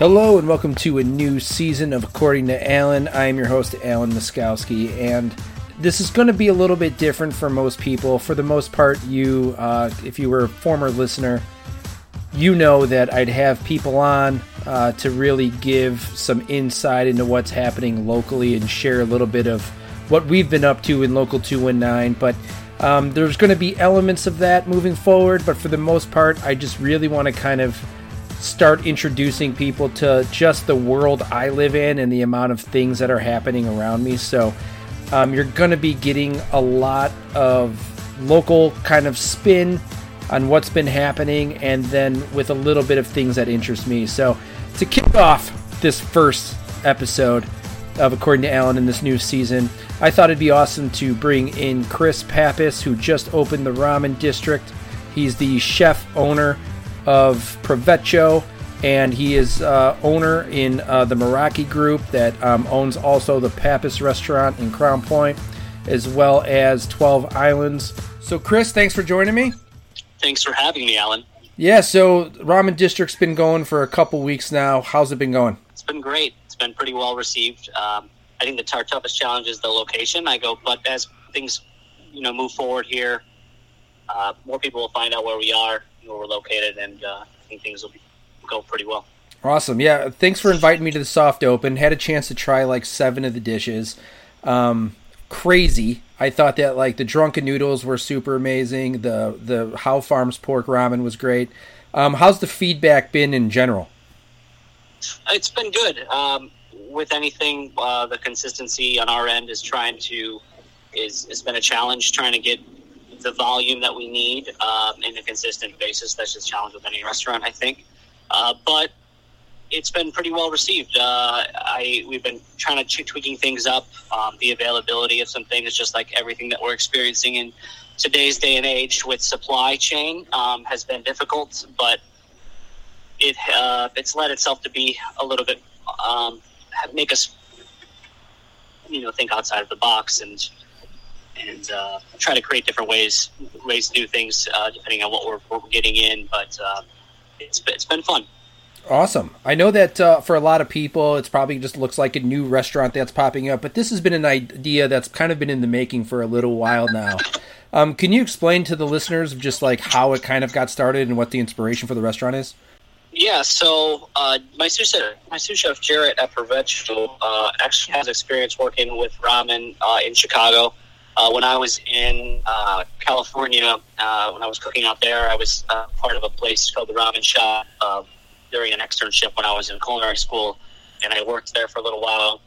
Hello and welcome to a new season of According to Alan. I am your host, Alan Muskowski, and this is going to be a little bit different for most people. For the most part, you, uh, if you were a former listener, you know that I'd have people on uh, to really give some insight into what's happening locally and share a little bit of what we've been up to in Local 219. But um, there's going to be elements of that moving forward, but for the most part, I just really want to kind of start introducing people to just the world I live in and the amount of things that are happening around me. So um, you're going to be getting a lot of local kind of spin on what's been happening and then with a little bit of things that interest me. So to kick off this first episode of According to Alan in this new season, I thought it'd be awesome to bring in Chris Pappas, who just opened the Ramen District. He's the chef owner of Provecho, and he is uh, owner in uh, the Meraki Group that um, owns also the Pappas Restaurant in Crown Point, as well as 12 Islands. So, Chris, thanks for joining me. Thanks for having me, Alan. Yeah, so Ramen District's been going for a couple weeks now. How's it been going? It's been great. It's been pretty well received. Um, I think the toughest challenge is the location. I go, but as things you know move forward here, uh, more people will find out where we are, where we're located, and uh, I think things will be, go pretty well. Awesome. Yeah, thanks for inviting me to the soft open. Had a chance to try like seven of the dishes. Um, crazy. I thought that like the drunken noodles were super amazing. The the How Farms pork ramen was great. Um, how's the feedback been in general? It's been good. Um, with anything, uh, the consistency on our end is trying to is has been a challenge trying to get the volume that we need um, in a consistent basis. That's just a challenge with any restaurant, I think. Uh, but it's been pretty well received. Uh, I we've been trying to tweaking things up. Um, the availability of some things, just like everything that we're experiencing in today's day and age with supply chain, um, has been difficult. But it uh, it's led itself to be a little bit um, make us you know think outside of the box and and uh, try to create different ways ways to do things uh, depending on what we're, we're getting in. But uh, it's it's been fun. Awesome. I know that uh, for a lot of people, it's probably just looks like a new restaurant that's popping up, but this has been an idea that's kind of been in the making for a little while now. Um, can you explain to the listeners just like how it kind of got started and what the inspiration for the restaurant is? Yeah, so uh, my sous chef, my sous chef Jarrett at Provecho uh, actually has experience working with ramen uh, in Chicago. Uh, when I was in uh, California, uh, when I was cooking out there, I was part of a place called the Ramen Shop during an externship when I was in culinary school, and I worked there for a little while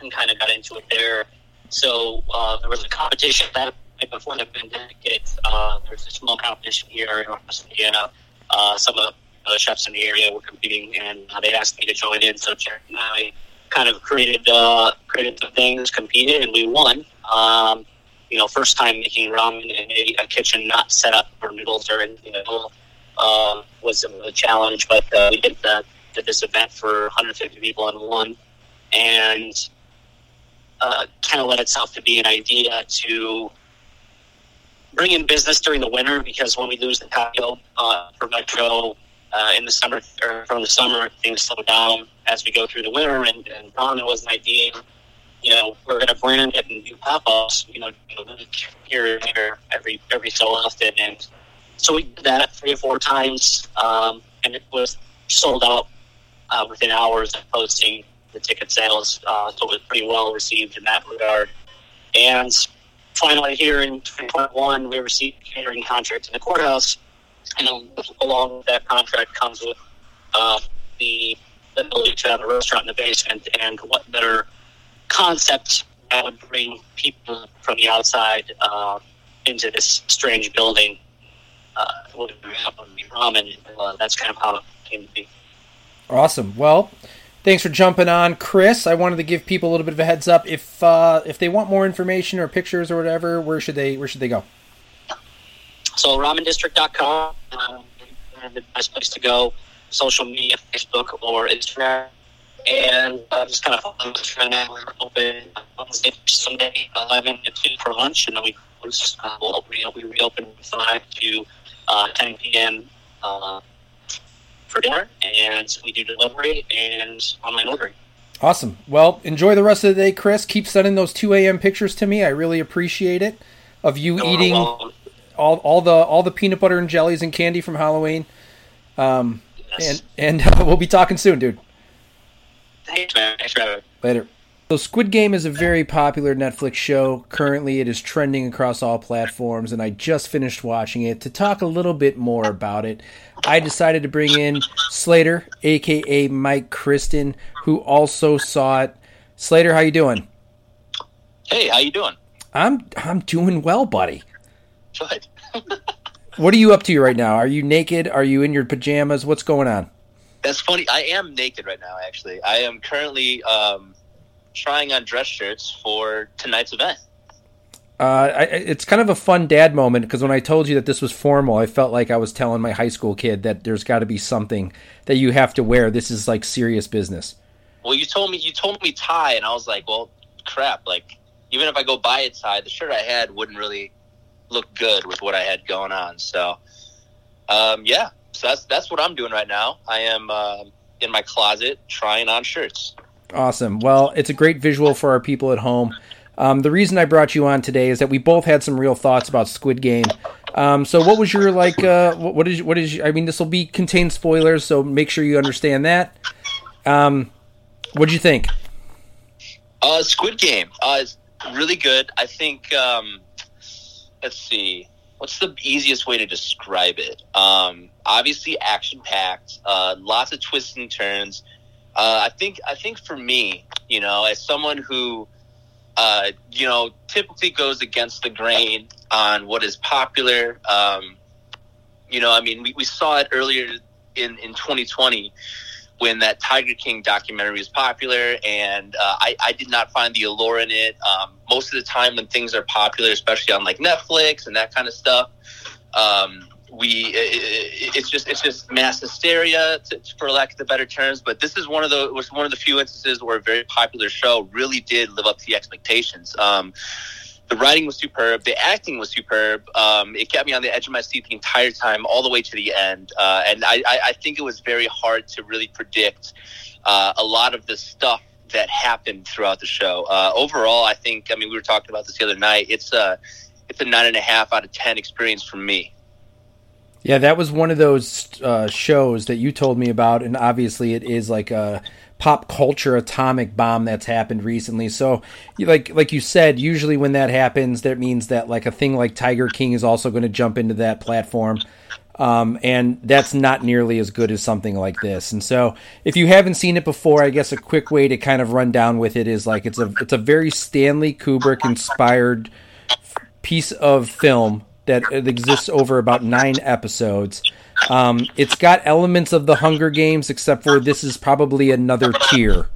and kind of got into it there. So uh, there was a competition that before the pandemic. Uh, there was a small competition here in Northwest Indiana. Uh, some of the chefs in the area were competing, and uh, they asked me to join in. So and I kind of created uh, created some things, competed, and we won. Um, you know, first time making ramen in a, a kitchen not set up for noodles or anything at all uh, was a challenge, but uh, we did, the, did this event for 150 people in one, and uh, kind of led itself to be an idea to bring in business during the winter because when we lose the patio uh, for Metro uh, in the summer or from the summer, things slow down as we go through the winter, and, and ramen was an idea. You know, we're going to brand it and do pop ups. You know, here and there every every so often, and so we did that three or four times, um, and it was sold out uh, within hours of posting the ticket sales. Uh, so it was pretty well received in that regard. And finally, here in 2021, we received a catering contract in the courthouse, and along with that contract comes with uh, the ability to have a restaurant in the basement. And what better concept that would bring people from the outside uh, into this strange building uh, ramen. Uh, that's kind of how it came to be. Awesome. Well, thanks for jumping on, Chris. I wanted to give people a little bit of a heads up. If uh, if they want more information or pictures or whatever, where should they where should they go? So ramendistrict.com uh, the best place to go. Social media, Facebook or Instagram. And uh, just kind of follow us right now. We're open Wednesday, Sunday, 11 to 2 for lunch, and then we close. Uh, we'll, we reopen 5 to uh, 10 p.m. Uh, for dinner, and we do delivery and online ordering. Awesome. Well, enjoy the rest of the day, Chris. Keep sending those 2 a.m. pictures to me. I really appreciate it. Of you You're eating welcome. all, all the all the peanut butter and jellies and candy from Halloween. Um, Yes. and and we'll be talking soon, dude. Thanks, man. Thanks for having me. Later. So, Squid Game is a very popular Netflix show. Currently, it is trending across all platforms, and I just finished watching it. To talk a little bit more about it, I decided to bring in Slater, aka Mike Kristen, who also saw it. Slater, how you doing? Hey, how you doing? I'm I'm doing well, buddy. Good. What are you up to right now? Are you naked? Are you in your pajamas? What's going on? That's funny. I am naked right now. Actually, I am currently um, trying on dress shirts for tonight's event. Uh, I, it's kind of a fun dad moment because when I told you that this was formal, I felt like I was telling my high school kid that there's got to be something that you have to wear. This is like serious business. Well, you told me you told me tie, and I was like, well, crap. Like, even if I go buy a tie, the shirt I had wouldn't really look good with what I had going on. So, um, yeah. So that's that's what I'm doing right now. I am uh, in my closet trying on shirts. Awesome. Well, it's a great visual for our people at home. Um, the reason I brought you on today is that we both had some real thoughts about Squid Game. Um, so, what was your like? Uh, what what is what is? I mean, this will be contain spoilers, so make sure you understand that. Um, what'd you think? Uh, Squid Game. Uh, it's really good. I think. Um, let's see. What's the easiest way to describe it? Um, obviously, action packed. Uh, lots of twists and turns. Uh, I think. I think for me, you know, as someone who, uh, you know, typically goes against the grain on what is popular. Um, you know, I mean, we, we saw it earlier in in 2020 when that Tiger King documentary was popular, and uh, I, I did not find the allure in it. Um, most of the time, when things are popular, especially on like Netflix and that kind of stuff, um, we it, it's just it's just mass hysteria, to, for lack of the better terms. But this is one of the was one of the few instances where a very popular show really did live up to the expectations. Um, the writing was superb. The acting was superb. Um, it kept me on the edge of my seat the entire time, all the way to the end. Uh, and I, I, I think it was very hard to really predict uh, a lot of the stuff that happened throughout the show. Uh, overall, I think. I mean, we were talking about this the other night. It's a it's a nine and a half out of ten experience for me. Yeah, that was one of those uh, shows that you told me about, and obviously it is like a pop culture atomic bomb that's happened recently. So, like like you said, usually when that happens, that means that like a thing like Tiger King is also going to jump into that platform. Um, and that's not nearly as good as something like this. And so, if you haven't seen it before, I guess a quick way to kind of run down with it is like it's a it's a very Stanley Kubrick inspired piece of film that it exists over about nine episodes. Um, it's got elements of the Hunger Games, except for this is probably another tier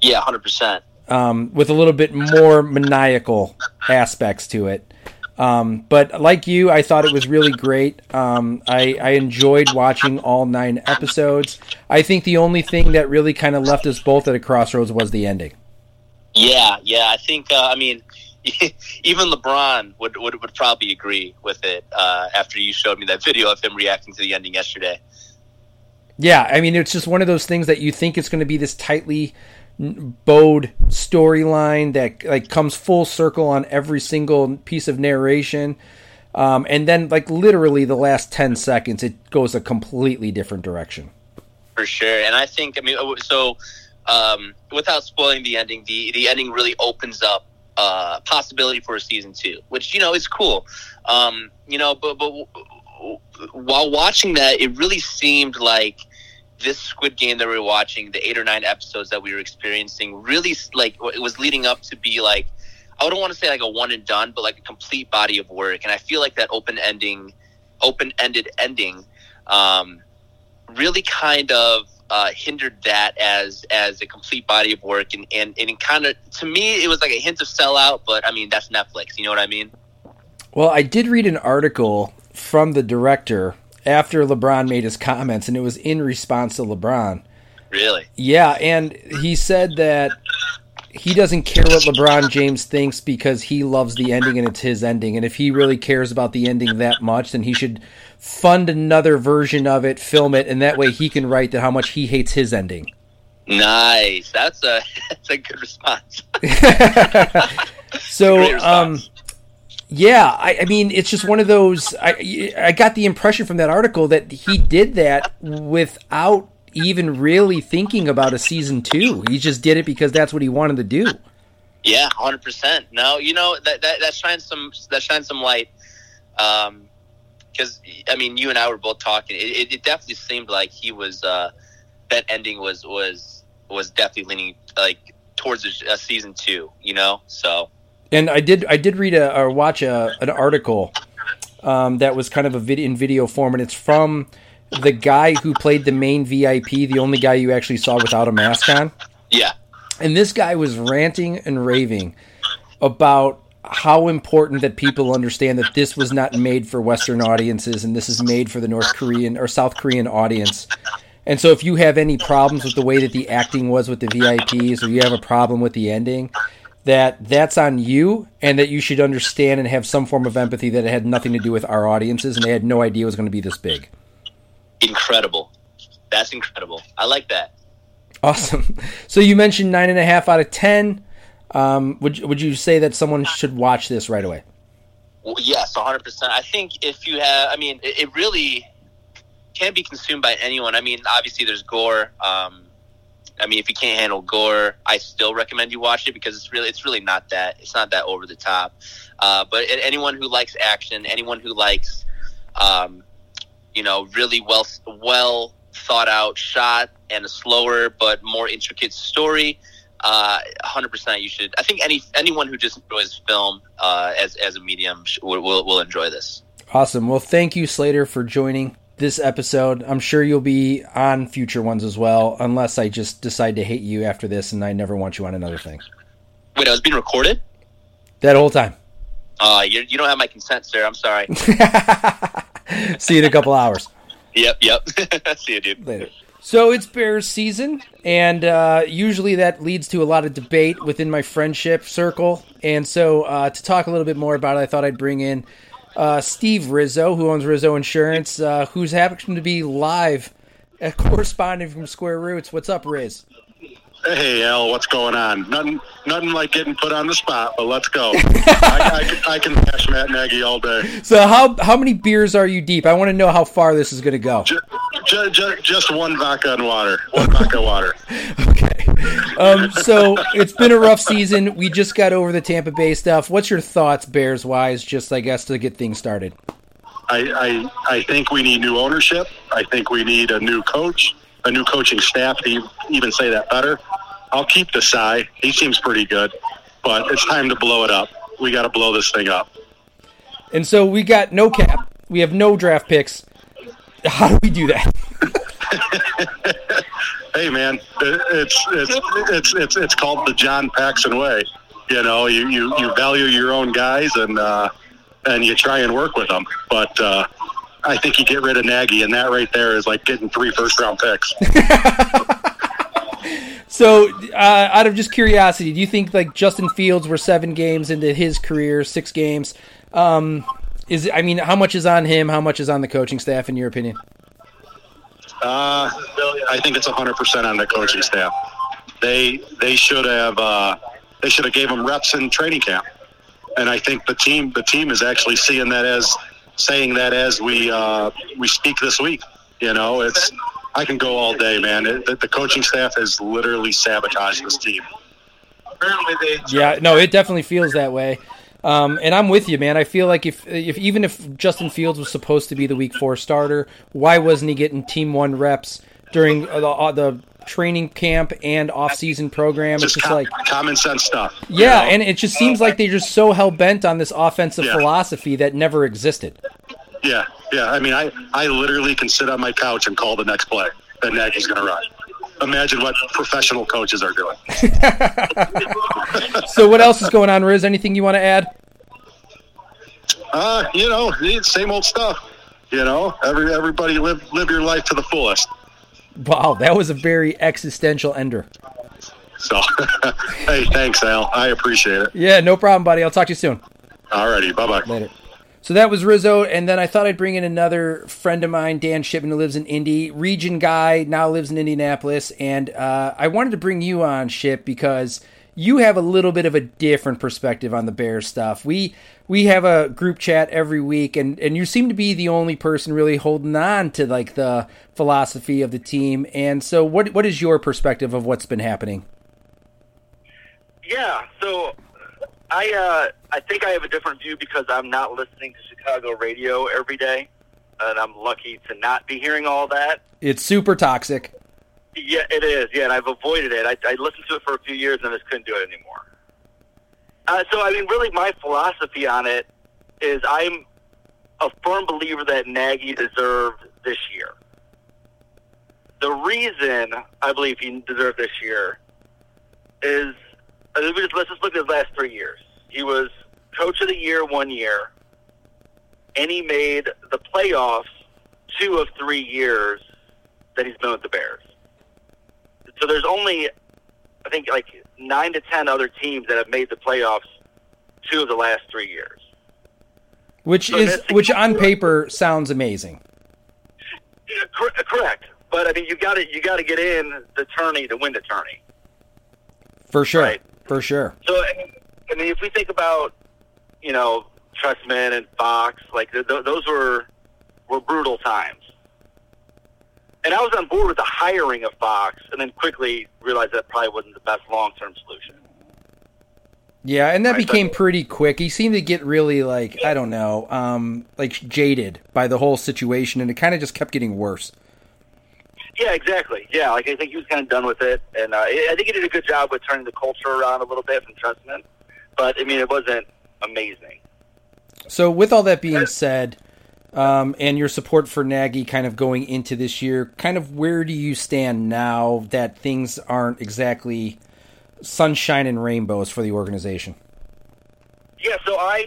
Yeah, hundred percent. um, with a little bit more maniacal aspects to it. Um, but like you, I thought it was really great. Um, I, I enjoyed watching all nine episodes. I think the only thing that really kind of left us both at a crossroads was the ending. Yeah, yeah. I think. Uh, I mean, even LeBron would, would would probably agree with it uh, after you showed me that video of him reacting to the ending yesterday. Yeah, I mean, it's just one of those things that you think it's going to be this tightly bowed storyline that like comes full circle on every single piece of narration, um, and then like literally the last ten seconds, it goes a completely different direction. for sure. And I think, I mean, uh, so um, without spoiling the ending, the the ending really opens up uh, possibility for a season two, which you know is cool. Um, you know, but but while watching that, it really seemed like this Squid Game that we were watching, the eight or nine episodes that we were experiencing, really like it was leading up to be like. I don't want to say like a one and done, but like a complete body of work. And I feel like that open ending, open ended ending, um, really kind of uh, hindered that as as a complete body of work and and, and kind of to me it was like a hint of sellout but i mean that's netflix you know what i mean Well, I did read an article from the director after LeBron made his comments, and it was in response to LeBron. really Yeah, and he said that he doesn't care what LeBron James thinks because he loves the ending and it's his ending. And if he really cares about the ending that much, then he should fund another version of it, film it, and that way he can write that how much he hates his ending. Nice. That's a that's a good response. so, Great um, yeah, I, I mean, it's just one of those. I I got the impression from that article that he did that without even really thinking about a season two. He just did it because that's what he wanted to do. Yeah, hundred percent. No, you know that, that that shines some that shines some light. Um, because I mean, you and I were both talking. It, it, it definitely seemed like he was uh, that ending was was was definitely leaning like towards a, a season two. You know, so And I did I did read a or watch a an article um, that was kind of a vid- in video form, and it's from the guy who played the main VIP, the only guy you actually saw without a mask on. yeah, And this guy was ranting and raving about how important that people understand that this was not made for Western audiences and this is made for the North Korean or South Korean audience. And so if you have any problems with the way that the acting was with the VIPs or you have a problem with the ending, that that's on you and that you should understand and have some form of empathy that it had nothing to do with our audiences and they had no idea it was going to be this big. incredible. That's incredible. I like that. Awesome. So you mentioned nine and a half out of ten. Um, would would you say that someone should watch this right away? Yes, 100%. I think if you have, I mean, it, it really can be consumed by anyone. I mean, obviously there's gore. Um, I mean, if you can't handle gore, I still recommend you watch it because it's really, it's really not that, it's not that over the top. Uh, but anyone who likes action, anyone who likes, um, you know, really well, well thought out shot and a slower but more intricate story, uh, 100% you should. I think any anyone who just enjoys film uh, as as a medium will, will will enjoy this. Awesome. Well, thank you, Slater, for joining this episode. I'm sure you'll be on future ones as well, unless I just decide to hate you after this and I never want you on another thing. Wait, I was being recorded. That whole time. Uh, you you don't have my consent, sir. I'm sorry. See you in a couple hours. yep, yep. See you, dude. later. So it's Bears season, and uh, usually that leads to a lot of debate within my friendship circle. And so uh, to talk a little bit more about it, I thought I'd bring in uh, Steve Rizzo, who owns Rizzo Insurance, uh, who's happened to be live, uh, corresponding from Square Roots. What's up, Riz? Hey Al, what's going on? Nothing, nothing like getting put on the spot, but let's go. I, I, can, I can bash Matt Nagy all day. So how how many beers are you deep? I want to know how far this is going to go. Just, just, just one vodka and water. One vodka and water. Okay. Um, so it's been a rough season. We just got over the Tampa Bay stuff. What's your thoughts, Bears wise? Just I guess to get things started. I, I, I think we need new ownership. I think we need a new coach, a new coaching staff to even say that better. I'll keep the Desai. He seems pretty good, but it's time to blow it up. We got to blow this thing up. And so we got no cap. We have no draft picks. How do we do that? hey man, it's it's it's it's it's called the John Paxson way. You know, you you, you value your own guys and uh, and you try and work with them. But uh, I think you get rid of Nagy, and that right there is like getting three first round picks. So, uh, out of just curiosity, do you think like Justin Fields were seven games into his career, six games? Um, is I mean, how much is on him? How much is on the coaching staff, in your opinion? Uh, I think it's hundred percent on the coaching staff. They they should have uh, they should have gave him reps in training camp, and I think the team the team is actually seeing that as saying that as we uh, we speak this week. You know, it's I can go all day, man. It, the, the coaching staff has literally sabotaged this team. Yeah, no, it definitely feels that way. Um, and I'm with you, man. I feel like if, if even if Justin Fields was supposed to be the Week Four starter, why wasn't he getting Team One reps during uh, the, uh, the training camp and off-season program? It's just just com- like, common sense stuff. you yeah, know? and it just seems like they're just so hell bent on this offensive Yeah. philosophy that never existed. Yeah, yeah. I mean, I, I literally can sit on my couch and call the next play that Nagy's going to run. Imagine what professional coaches are doing. So, what else is going on, Riz? Anything you want to add? Uh, you know, same old stuff. You know, every everybody live live your life to the fullest. Wow, that was a very existential ender. So, hey, thanks, Al. I appreciate it. Yeah, no problem, buddy. I'll talk to you soon. Alrighty, bye bye. Later. So that was Rizzo, and then I thought I'd bring in another friend of mine, Dan Shipman, who lives in Indy, region guy, now lives in Indianapolis, and uh, I wanted to bring you on, Ship, because you have a little bit of a different perspective on the Bears stuff. We we have a group chat every week, and and you seem to be the only person really holding on to like the philosophy of the team. And so, what what is your perspective of what's been happening? Yeah, so I uh, I think I have a different view because I'm not listening to Chicago radio every day, and I'm lucky to not be hearing all that. It's super toxic. Yeah, it is. Yeah, and I've avoided it. I, I listened to it for a few years and I just couldn't do it anymore. Uh, so, I mean, really, my philosophy on it is I'm a firm believer that Nagy deserved this year. The reason I believe he deserved this year is uh, let's just look at his last three years. He was coach of the year one year, and he made the playoffs two of three years that he's been with the Bears. So there's only, I think, like nine to ten other teams that have made the playoffs two of the last three years. Which so is which on paper sounds amazing. Correct, but I mean you got to you got to get in the tourney to win the tourney. For sure, right? for sure. So I mean, if we think about you know Trestman and Fox, like th- those were were brutal times. And I was on board with the hiring of Fox, and then quickly realized that probably wasn't the best long term solution. Yeah, and that right, became pretty quick. He seemed to get really like I don't know, um, like jaded by the whole situation, and it kind of just kept getting worse. Yeah, exactly. Yeah, like I think he was kind of done with it, and uh, I think he did a good job with turning the culture around a little bit from Trestman. But I mean, it wasn't amazing. So, with all that being said, um, and your support for Nagy kind of going into this year. Kind of where do you stand now that things aren't exactly sunshine and rainbows for the organization? Yeah, so I,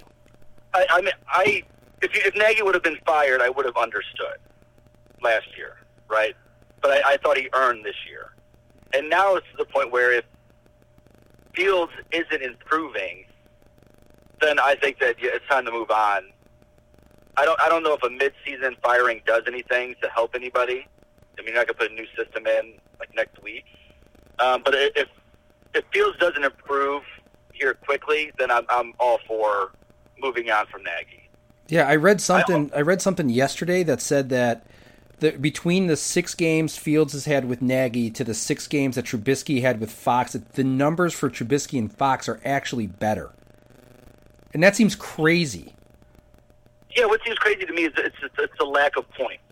I, I mean, I if, if Nagy would have been fired, I would have understood last year, right? But I, I thought he earned this year, and now it's to the point where if Fields isn't improving, then I think that yeah, it's time to move on I don't I don't know if a mid-season firing does anything to help anybody. I mean, you're not gonna put a new system in like next week. Um, but if if Fields doesn't improve here quickly, then I'm I'm all for moving on from Nagy. Yeah, I read something. I, I read something yesterday that said that the, between the six games Fields has had with Nagy to the six games that Trubisky had with Fox, the numbers for Trubisky and Fox are actually better, and that seems crazy. Yeah, what seems crazy to me is it's just, it's a lack of points.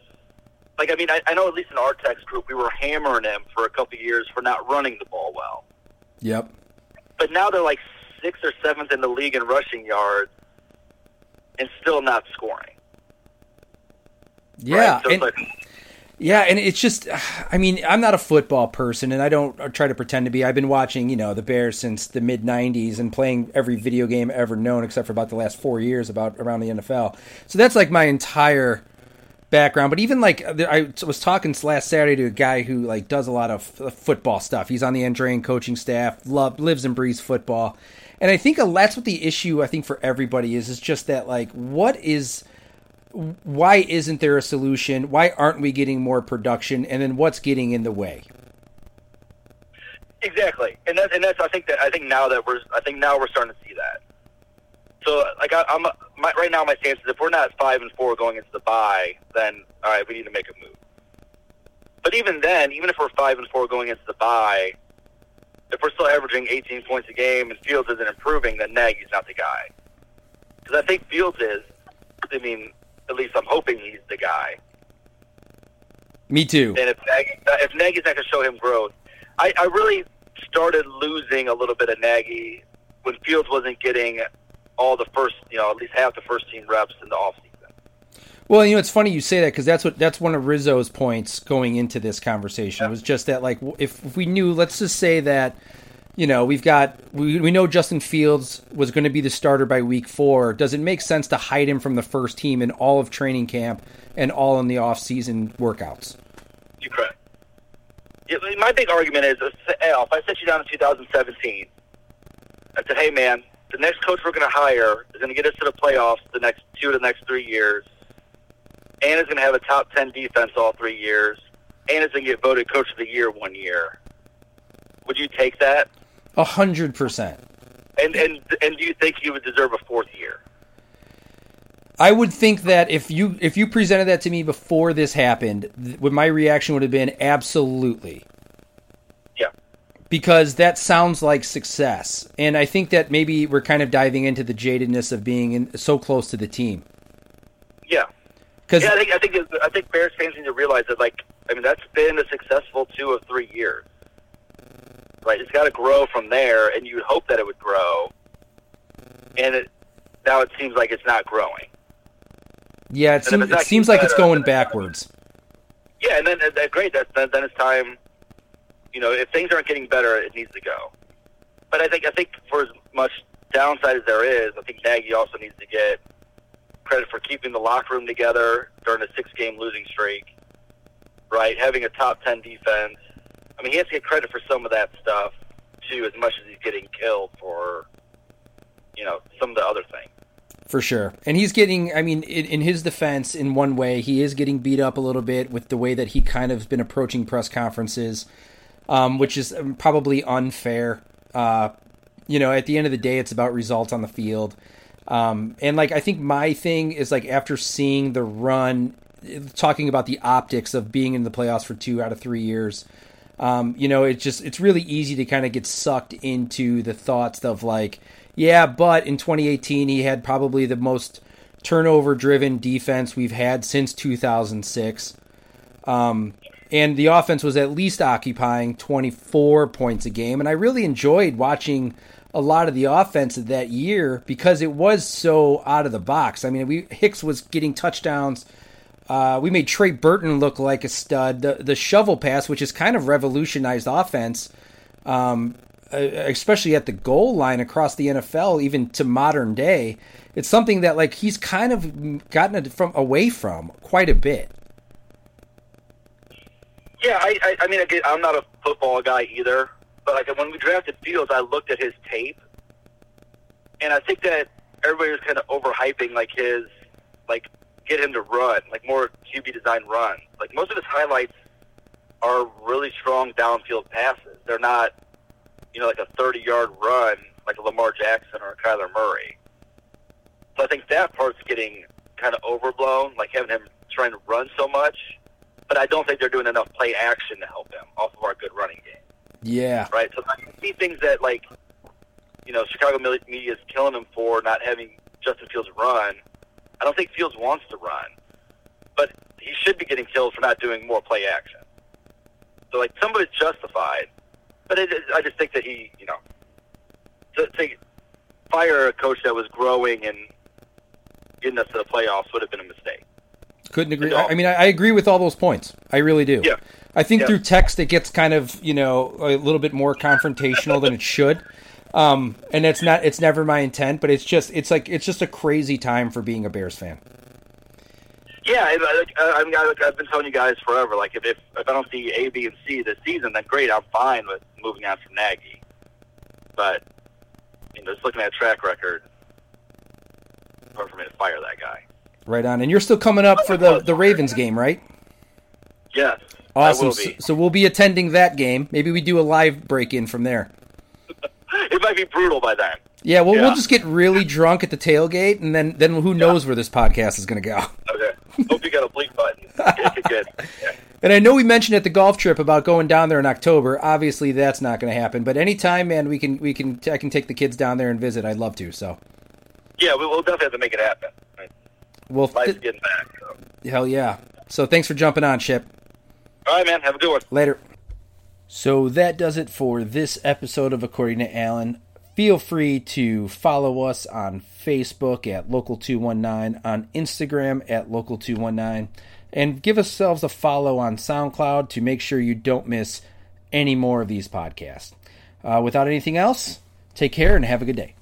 Like, I mean, I, I know at least in our text group, we were hammering him for a couple of years for not running the ball well. Yep. But now they're like sixth or seventh in the league in rushing yards and still not scoring. Yeah. Right? So and, like, yeah, and it's just, I mean, I'm not a football person, and I don't uh, try to pretend to be. I've been watching, you know, the Bears since the mid '90s and playing every video game ever known, except for about the last four years about around the NFL. So that's like my entire background. But even like I was talking last Saturday to a guy who like does a lot of football stuff. He's on the Andrean coaching staff, love lives and breathes football, and I think that's what the issue I think for everybody is. Is just that like what is why isn't there a solution? Why aren't we getting more production? And then what's getting in the way? Exactly, and that's and that's I think that I think now that we're I think now we're starting to see that. So like I, am my, right now my stance is if we're not five and four going into the bye, then all right we need to make a move. But even then, even if we're five and four going into the bye, if we're still averaging 18 points a game and Fields isn't improving, then Nagy's not the guy. Because I think Fields is. I mean, at least I'm hoping he's the guy. Me too. And if Nagy, uh, if Nagy's not going to show him growth, I, I really started losing a little bit of Nagy when Fields wasn't getting all the first, you know, at least half the first team reps in the offseason. Well, you know, it's funny you say that because that's what that's one of Rizzo's points going into this conversation yeah. was just that, like, if, if we knew, let's just say that you know, we've got we, we know Justin Fields was going to be the starter by week four. Does it make sense to hide him from the first team in all of training camp and all in the off season workouts? You're correct. My big argument is, uh, if I set you down in 2017, I said, hey, man, the next coach we're going to hire is going to get us to the playoffs the next two to the next three years, and is going to have a top 10 defense all three years, and is going to get voted coach of the year one year. Would you take that? A hundred percent. And and and do you think he would deserve a fourth year? I would think that if you if you presented that to me before this happened, th- my reaction would have been absolutely. Yeah. Because that sounds like success, and I think that maybe we're kind of diving into the jadedness of being in, so close to the team. Yeah. Because yeah, I think I think I think Bears fans need to realize that like I mean that's been a successful two of three years. Right, it's got to grow from there, and you would hope that it would grow. And it now it seems like it's not growing. yeah, it, seems, it seems like it's going backwards. Yeah, and then then great. That, then then it's time. You know, if things aren't getting better, it needs to go. But I think I think for as much downside as there is, I think Nagy also needs to get credit for keeping the locker room together during a six-game losing streak. Right, having a top ten defense. I mean, he has to get credit for some of that stuff too, as much as he's getting killed for, you know, some of the other things. For sure. And he's getting, I mean, in, in his defense, in one way, he is getting beat up a little bit with the way that he kind of has been approaching press conferences, um, which is um, probably unfair. Uh, you know, at the end of the day, it's about results on the field. Um, and like, I think my thing is like after seeing the run, talking about the optics of being in the playoffs for two out of three years, um, you know, it's just it's really easy to kind of get sucked into the thoughts of like, yeah, but in 2018 he had probably the most turnover-driven defense we've had since 2006, um, and the offense was at least occupying 24 points a game, and I really enjoyed watching a lot of the offense of that year because it was so out of the box. I mean, we Hicks was getting touchdowns. Uh, we made Trey Burton look like a stud. The the shovel pass, which has kind of revolutionized offense, um, especially at the goal line across the NFL, even to modern day, it's something that like he's kind of gotten from away from quite a bit. Yeah, I, I, I mean, I'm not a football guy either, but like when we drafted Fields, I looked at his tape, and I think that everybody was kind of overhyping like his, like get him to run, like more QB design runs. Like most of his highlights are really strong downfield passes. They're not, you know, like a 30 yard run like a Lamar Jackson or a Kyler Murray. So I think that part's getting kind of overblown, like having him trying to run so much. But I don't think they're doing enough play action to help him off of our good running game, Yeah, right? So I see things that like, you know, Chicago media is killing him for not having Justin Fields run. I don't think Fields wants to run, but he should be getting killed for not doing more play action. So like some of it's justified, but it, I just think that he, you know, to, to fire a coach that was growing and getting us to the playoffs would have been a mistake. couldn't agree. I mean, I, I agree with all those points. I really do. Yeah. I think Yeah. through text it gets kind of you know a little bit more confrontational than it should. Um, and it's not it's never my intent, but it's just it's like it's just a crazy time for being a Bears fan. Yeah, I, I, I mean, I, I've been telling you guys forever. Like, if, if if I don't see A, B, and C this season, then great. I'm fine with moving on from Nagy. But you know, just looking at track record, hard for me to fire that guy. Right on. And you're still coming up for the the Ravens game, right? Yes, Awesome. So, so we'll be attending that game. Maybe we do a live break in from there. It might be brutal by then. Yeah, well, we'll just get really drunk at the tailgate, and then then who knows where this podcast is going to go. Okay. Hope you got a bleep button. Good. Yeah. And I know we mentioned at the golf trip about going down there in October. Obviously, that's not going to happen. But anytime, man, we can we can I can take the kids down there and visit. I'd love to. So, Yeah, we will definitely have to make it happen. well, Life's th- getting back. So. hell yeah. So thanks for jumping on, Ship. All right, man. Have a good one. Later. So that does it for this episode of According to Alan. Feel free to follow us on Facebook at Local219, on Instagram at Local219, and give ourselves a follow on SoundCloud to make sure you don't miss any more of these podcasts. Uh, without anything else, take care and have a good day.